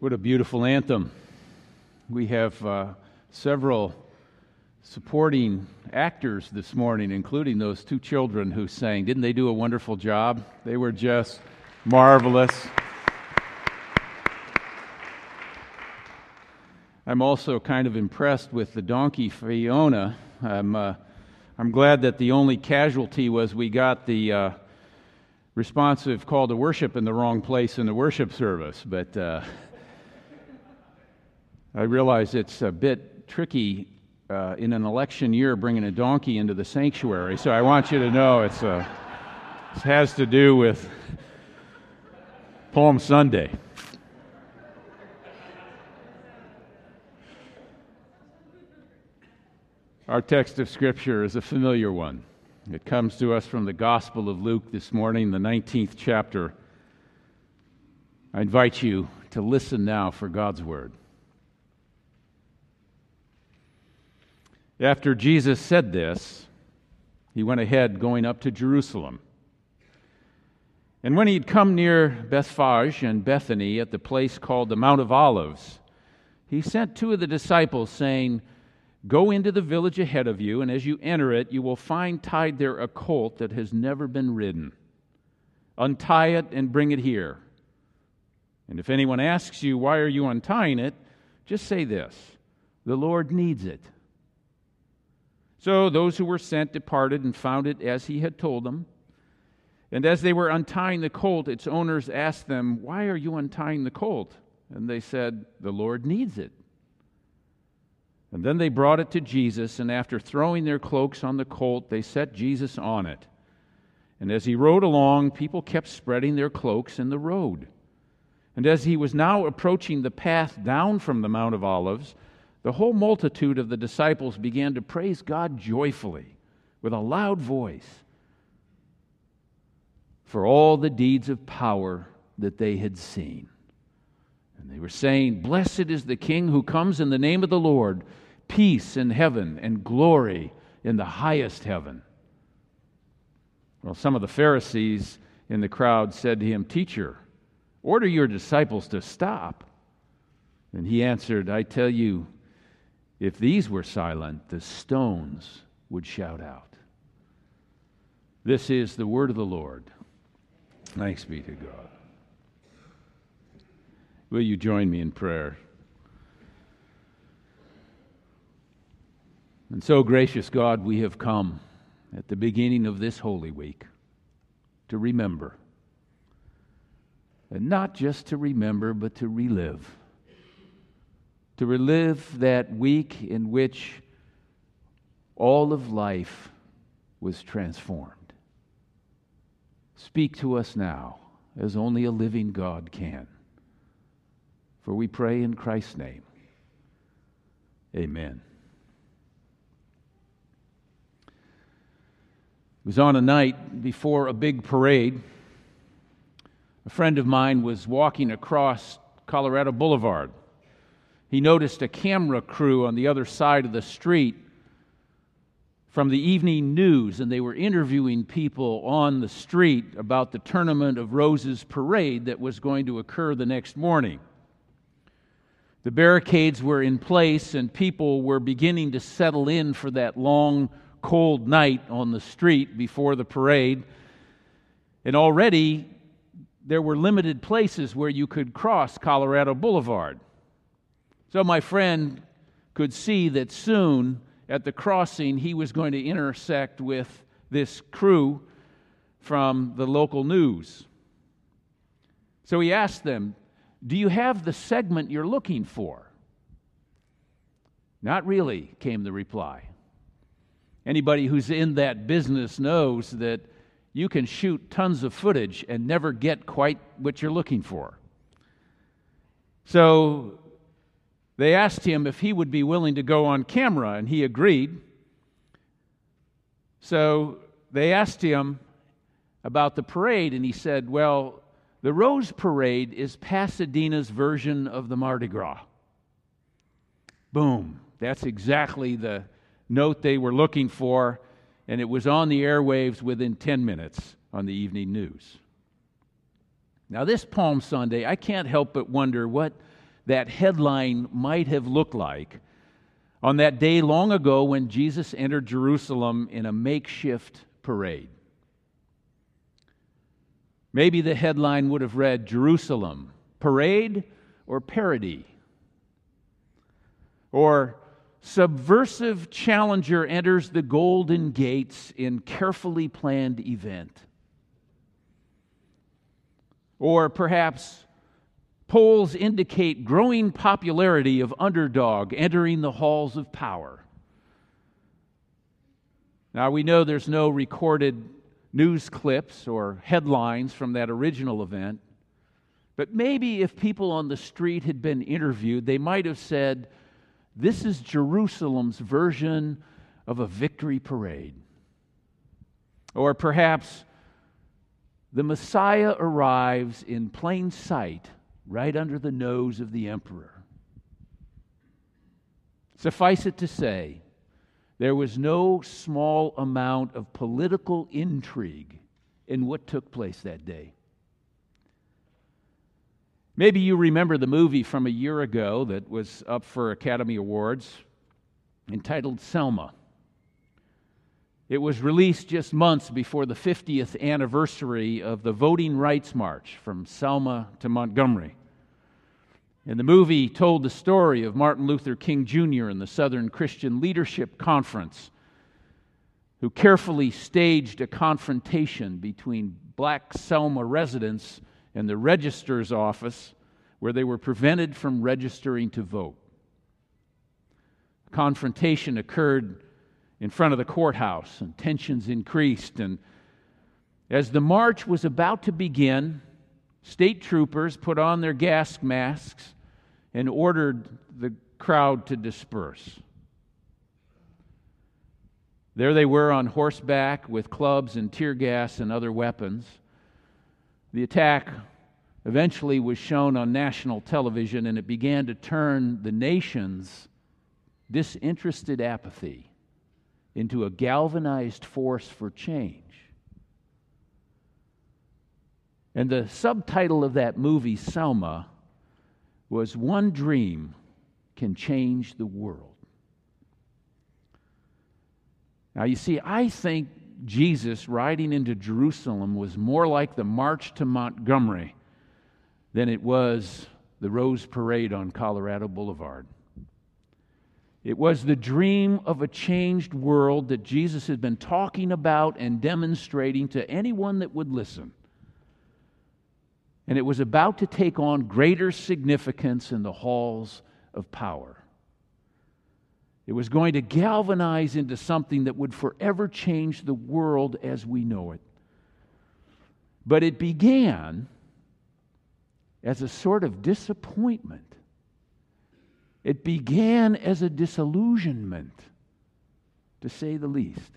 What a beautiful anthem. We have uh, several supporting actors this morning, including those two children who sang. Didn't they do a wonderful job? They were just marvelous. I'm also kind of impressed with the donkey Fiona. I'm, uh, I'm glad that the only casualty was we got the uh, responsive call to worship in the wrong place in the worship service, but. Uh, I realize it's a bit tricky uh, in an election year bringing a donkey into the sanctuary, so I want you to know it's a, it has to do with Palm Sunday. Our text of Scripture is a familiar one. It comes to us from the Gospel of Luke this morning, the 19th chapter. I invite you to listen now for God's Word. After Jesus said this, he went ahead going up to Jerusalem. And when he had come near Bethphage and Bethany at the place called the Mount of Olives, he sent two of the disciples, saying, Go into the village ahead of you, and as you enter it, you will find tied there a colt that has never been ridden. Untie it and bring it here. And if anyone asks you, Why are you untying it? just say this The Lord needs it so those who were sent departed and found it as he had told them. And as they were untying the colt, its owners asked them, Why are you untying the colt? And they said, The Lord needs it. And then they brought it to Jesus, and after throwing their cloaks on the colt, they set Jesus on it. And as he rode along, people kept spreading their cloaks in the road. And as he was now approaching the path down from the Mount of Olives, the whole multitude of the disciples began to praise God joyfully with a loud voice for all the deeds of power that they had seen. And they were saying, Blessed is the King who comes in the name of the Lord, peace in heaven and glory in the highest heaven. Well, some of the Pharisees in the crowd said to him, Teacher, order your disciples to stop. And he answered, I tell you, if these were silent, the stones would shout out. This is the word of the Lord. Thanks be to God. Will you join me in prayer? And so, gracious God, we have come at the beginning of this Holy Week to remember. And not just to remember, but to relive to relive that week in which all of life was transformed. Speak to us now as only a living God can. For we pray in Christ's name. Amen. It was on a night before a big parade. A friend of mine was walking across Colorado Boulevard he noticed a camera crew on the other side of the street from the evening news, and they were interviewing people on the street about the Tournament of Roses parade that was going to occur the next morning. The barricades were in place, and people were beginning to settle in for that long, cold night on the street before the parade. And already there were limited places where you could cross Colorado Boulevard. So my friend could see that soon at the crossing he was going to intersect with this crew from the local news. So he asked them, Do you have the segment you're looking for? Not really, came the reply. Anybody who's in that business knows that you can shoot tons of footage and never get quite what you're looking for. So they asked him if he would be willing to go on camera, and he agreed. So they asked him about the parade, and he said, Well, the Rose Parade is Pasadena's version of the Mardi Gras. Boom. That's exactly the note they were looking for, and it was on the airwaves within 10 minutes on the evening news. Now, this Palm Sunday, I can't help but wonder what that headline might have looked like on that day long ago when Jesus entered Jerusalem in a makeshift parade. Maybe the headline would have read Jerusalem, parade or parody? Or subversive challenger enters the golden gates in carefully planned event. Or perhaps polls indicate growing popularity of underdog entering the halls of power. Now we know there's no recorded news clips or headlines from that original event, but maybe if people on the street had been interviewed, they might have said, This is Jerusalem's version of a victory parade. Or perhaps, the Messiah arrives in plain sight, right under the nose of the emperor. Suffice it to say, there was no small amount of political intrigue in what took place that day. Maybe you remember the movie from a year ago that was up for Academy Awards entitled Selma. It was released just months before the 50th anniversary of the Voting Rights March from Selma to Montgomery. And the movie told the story of Martin Luther King Jr. and the Southern Christian Leadership Conference, who carefully staged a confrontation between black Selma residents and the registrar's office, where they were prevented from registering to vote. A confrontation occurred in front of the courthouse, and tensions increased. And as the march was about to begin, State troopers put on their gas masks and ordered the crowd to disperse. There they were on horseback with clubs and tear gas and other weapons. The attack eventually was shown on national television, and it began to turn the nation's disinterested apathy into a galvanized force for change. And the subtitle of that movie, Selma, was One Dream Can Change the World. Now, you see, I think Jesus riding into Jerusalem was more like the march to Montgomery than it was the Rose Parade on Colorado Boulevard. It was the dream of a changed world that Jesus had been talking about and demonstrating to anyone that would listen and it was about to take on greater significance in the halls of power. It was going to galvanize into something that would forever change the world as we know it. But it began as a sort of disappointment. It began as a disillusionment, to say the least.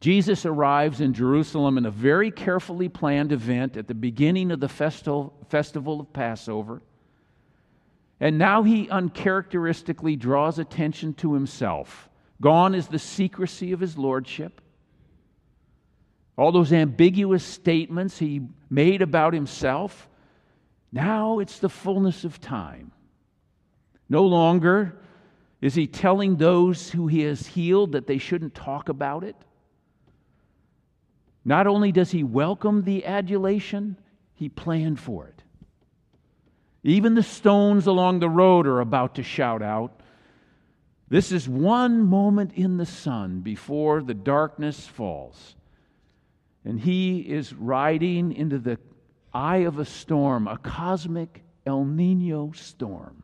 Jesus arrives in Jerusalem in a very carefully planned event at the beginning of the festival, festival of Passover. And now he uncharacteristically draws attention to himself. Gone is the secrecy of his lordship. All those ambiguous statements he made about himself. Now it's the fullness of time. No longer is he telling those who he has healed that they shouldn't talk about it. Not only does he welcome the adulation, he planned for it. Even the stones along the road are about to shout out. This is one moment in the sun before the darkness falls. And he is riding into the eye of a storm, a cosmic El Nino storm.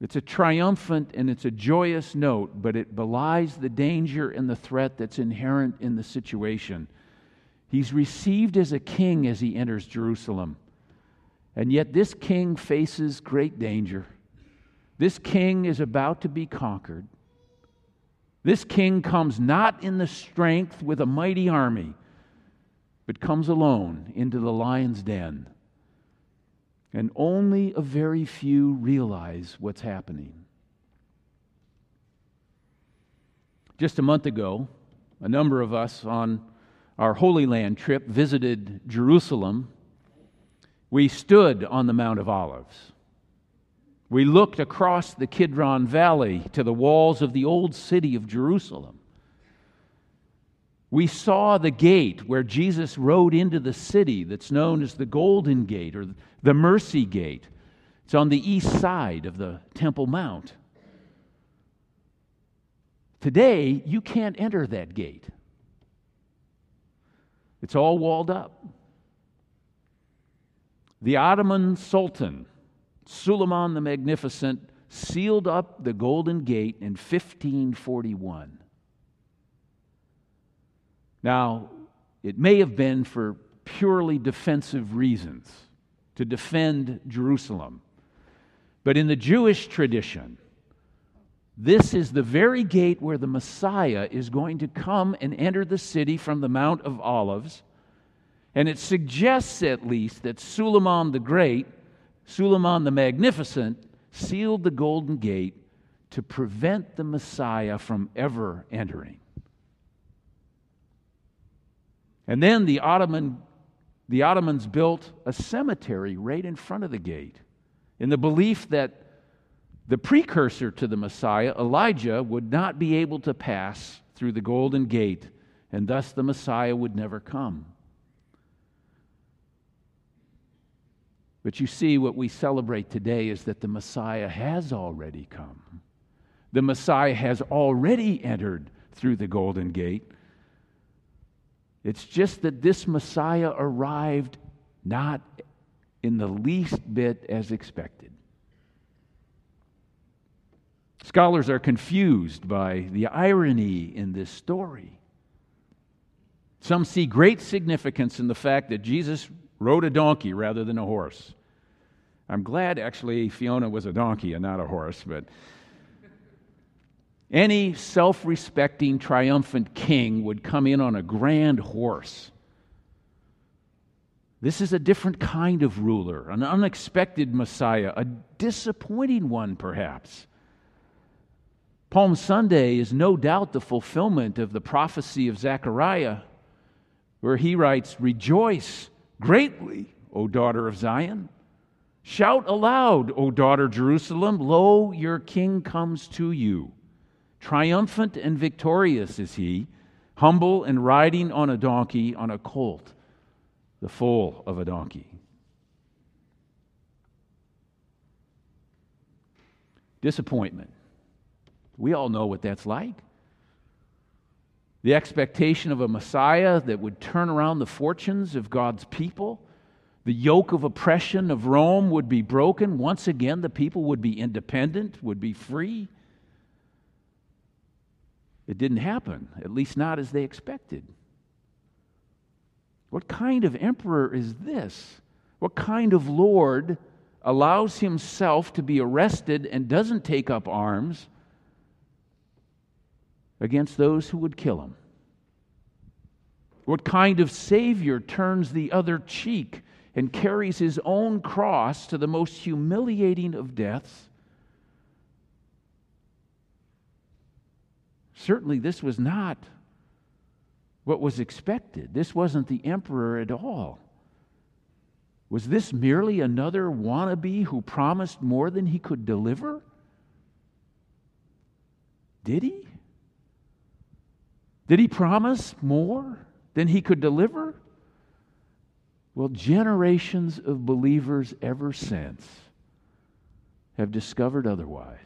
It's a triumphant and it's a joyous note, but it belies the danger and the threat that's inherent in the situation. He's received as a king as he enters Jerusalem. And yet, this king faces great danger. This king is about to be conquered. This king comes not in the strength with a mighty army, but comes alone into the lion's den and only a very few realize what's happening. Just a month ago, a number of us on our Holy Land trip visited Jerusalem, we stood on the Mount of Olives. We looked across the Kidron Valley to the walls of the old city of Jerusalem. We saw the gate where Jesus rode into the city that's known as the Golden Gate or the Mercy Gate. It's on the east side of the Temple Mount. Today, you can't enter that gate, it's all walled up. The Ottoman Sultan, Suleiman the Magnificent, sealed up the Golden Gate in 1541. Now, it may have been for purely defensive reasons, to defend Jerusalem. But in the Jewish tradition, this is the very gate where the Messiah is going to come and enter the city from the Mount of Olives. And it suggests, at least, that Suleiman the Great, Suleiman the Magnificent, sealed the Golden Gate to prevent the Messiah from ever entering. And then the Ottoman the Ottomans built a cemetery right in front of the gate in the belief that the precursor to the Messiah, Elijah, would not be able to pass through the Golden Gate, and thus the Messiah would never come. But you see, what we celebrate today is that the Messiah has already come. The Messiah has already entered through the Golden Gate. It's just that this Messiah arrived not in the least bit as expected. Scholars are confused by the irony in this story. Some see great significance in the fact that Jesus rode a donkey rather than a horse. I'm glad actually Fiona was a donkey and not a horse, but any self respecting, triumphant king would come in on a grand horse. This is a different kind of ruler, an unexpected Messiah, a disappointing one, perhaps. Palm Sunday is no doubt the fulfillment of the prophecy of Zechariah, where he writes, Rejoice greatly, O daughter of Zion. Shout aloud, O daughter Jerusalem. Lo, your king comes to you. Triumphant and victorious is he, humble and riding on a donkey, on a colt, the foal of a donkey. Disappointment. We all know what that's like. The expectation of a Messiah that would turn around the fortunes of God's people. The yoke of oppression of Rome would be broken. Once again, the people would be independent, would be free. It didn't happen, at least not as they expected. What kind of emperor is this? What kind of Lord allows himself to be arrested and doesn't take up arms against those who would kill him? What kind of Savior turns the other cheek and carries his own cross to the most humiliating of deaths Certainly, this was not what was expected. This wasn't the emperor at all. Was this merely another wannabe who promised more than he could deliver? Did he? Did he promise more than he could deliver? Well, generations of believers ever since have discovered otherwise.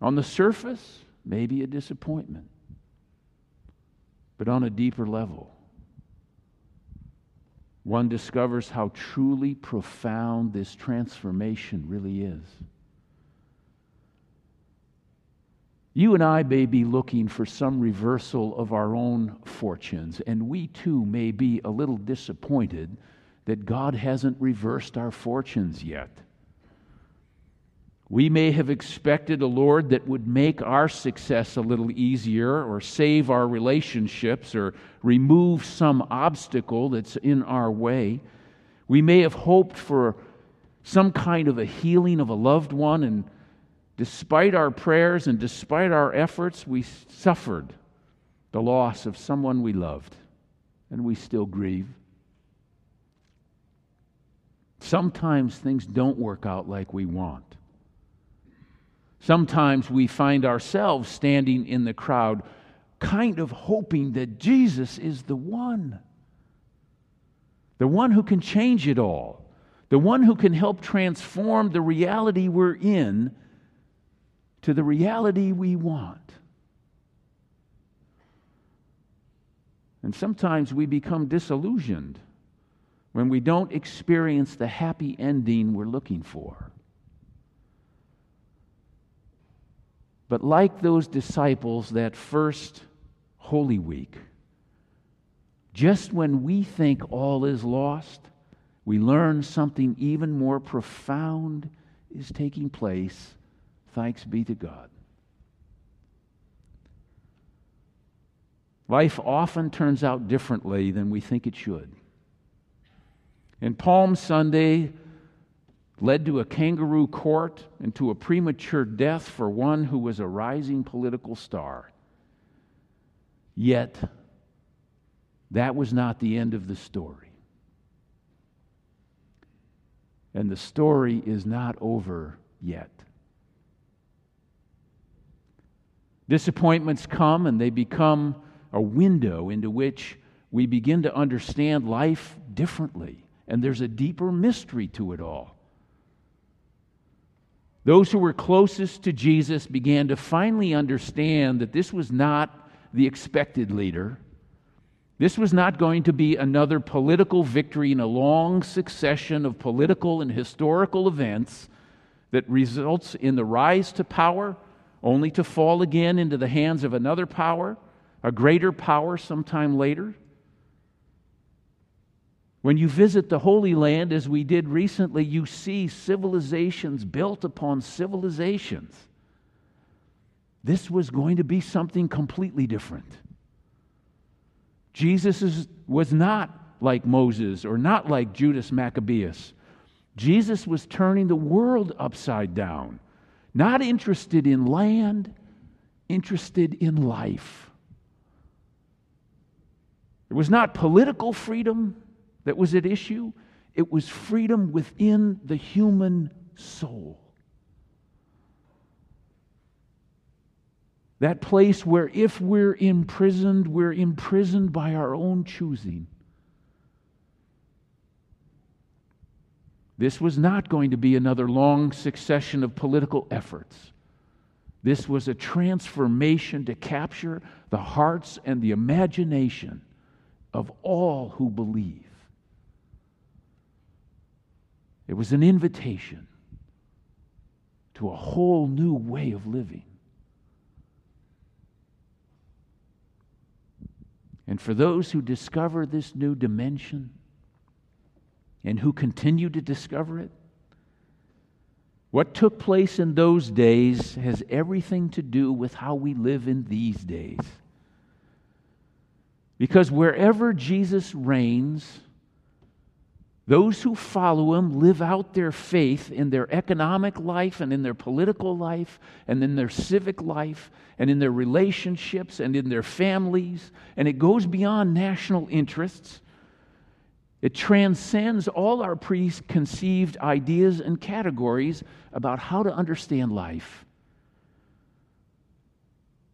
On the surface, maybe a disappointment, but on a deeper level, one discovers how truly profound this transformation really is. You and I may be looking for some reversal of our own fortunes, and we too may be a little disappointed that God hasn't reversed our fortunes yet. We may have expected a Lord that would make our success a little easier or save our relationships or remove some obstacle that's in our way. We may have hoped for some kind of a healing of a loved one, and despite our prayers and despite our efforts, we suffered the loss of someone we loved, and we still grieve. Sometimes things don't work out like we want. Sometimes we find ourselves standing in the crowd, kind of hoping that Jesus is the one, the one who can change it all, the one who can help transform the reality we're in to the reality we want. And sometimes we become disillusioned when we don't experience the happy ending we're looking for. But like those disciples that first Holy Week, just when we think all is lost, we learn something even more profound is taking place. Thanks be to God. Life often turns out differently than we think it should. And Palm Sunday led to a kangaroo court and to a premature death for one who was a rising political star. Yet, that was not the end of the story. And the story is not over yet. Disappointments come and they become a window into which we begin to understand life differently. And there's a deeper mystery to it all. Those who were closest to Jesus began to finally understand that this was not the expected leader. This was not going to be another political victory in a long succession of political and historical events that results in the rise to power only to fall again into the hands of another power, a greater power sometime later. When you visit the Holy Land, as we did recently, you see civilizations built upon civilizations. This was going to be something completely different. Jesus is, was not like Moses or not like Judas Maccabeus. Jesus was turning the world upside down, not interested in land, interested in life. It was not political freedom, that was at issue, it was freedom within the human soul. That place where if we're imprisoned, we're imprisoned by our own choosing. This was not going to be another long succession of political efforts. This was a transformation to capture the hearts and the imagination of all who believe. It was an invitation to a whole new way of living. And for those who discover this new dimension and who continue to discover it, what took place in those days has everything to do with how we live in these days. Because wherever Jesus reigns, those who follow him live out their faith in their economic life and in their political life and in their civic life and in their relationships and in their families. And it goes beyond national interests. It transcends all our preconceived ideas and categories about how to understand life.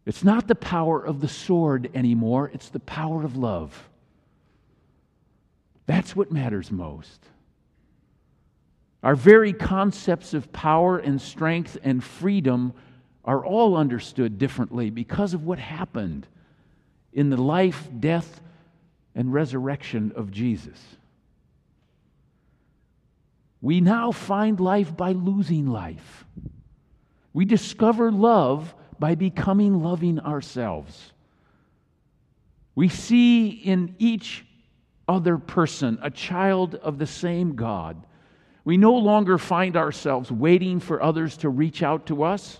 It's not the power of the sword anymore, it's the power of love. That's what matters most. Our very concepts of power and strength and freedom are all understood differently because of what happened in the life, death, and resurrection of Jesus. We now find life by losing life. We discover love by becoming loving ourselves. We see in each other person, a child of the same God. We no longer find ourselves waiting for others to reach out to us.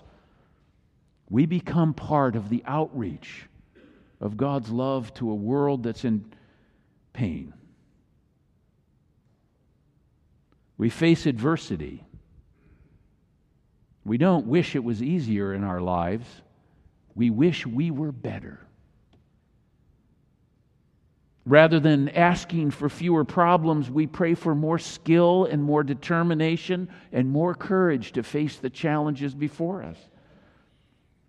We become part of the outreach of God's love to a world that's in pain. We face adversity. We don't wish it was easier in our lives. We wish we were better. Rather than asking for fewer problems, we pray for more skill and more determination and more courage to face the challenges before us.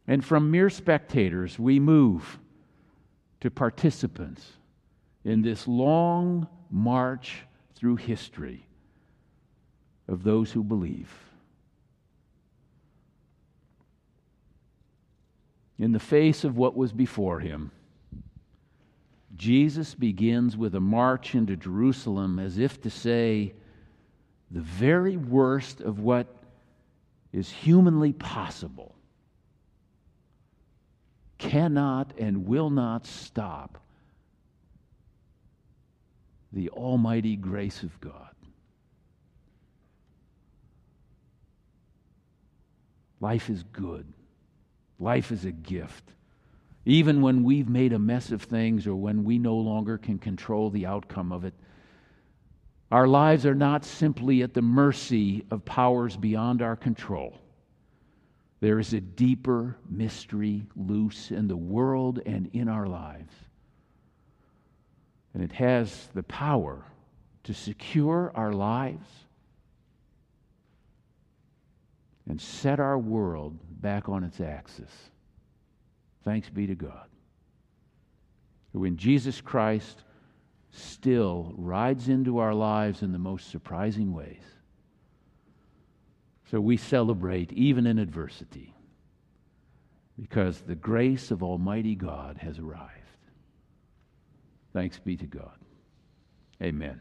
And from mere spectators, we move to participants in this long march through history of those who believe. In the face of what was before him, Jesus begins with a march into Jerusalem as if to say, the very worst of what is humanly possible cannot and will not stop the almighty grace of God. Life is good. Life is a gift. Even when we've made a mess of things or when we no longer can control the outcome of it, our lives are not simply at the mercy of powers beyond our control. There is a deeper mystery loose in the world and in our lives. And it has the power to secure our lives and set our world back on its axis. Thanks be to God. Who in Jesus Christ still rides into our lives in the most surprising ways. So we celebrate even in adversity because the grace of Almighty God has arrived. Thanks be to God. Amen.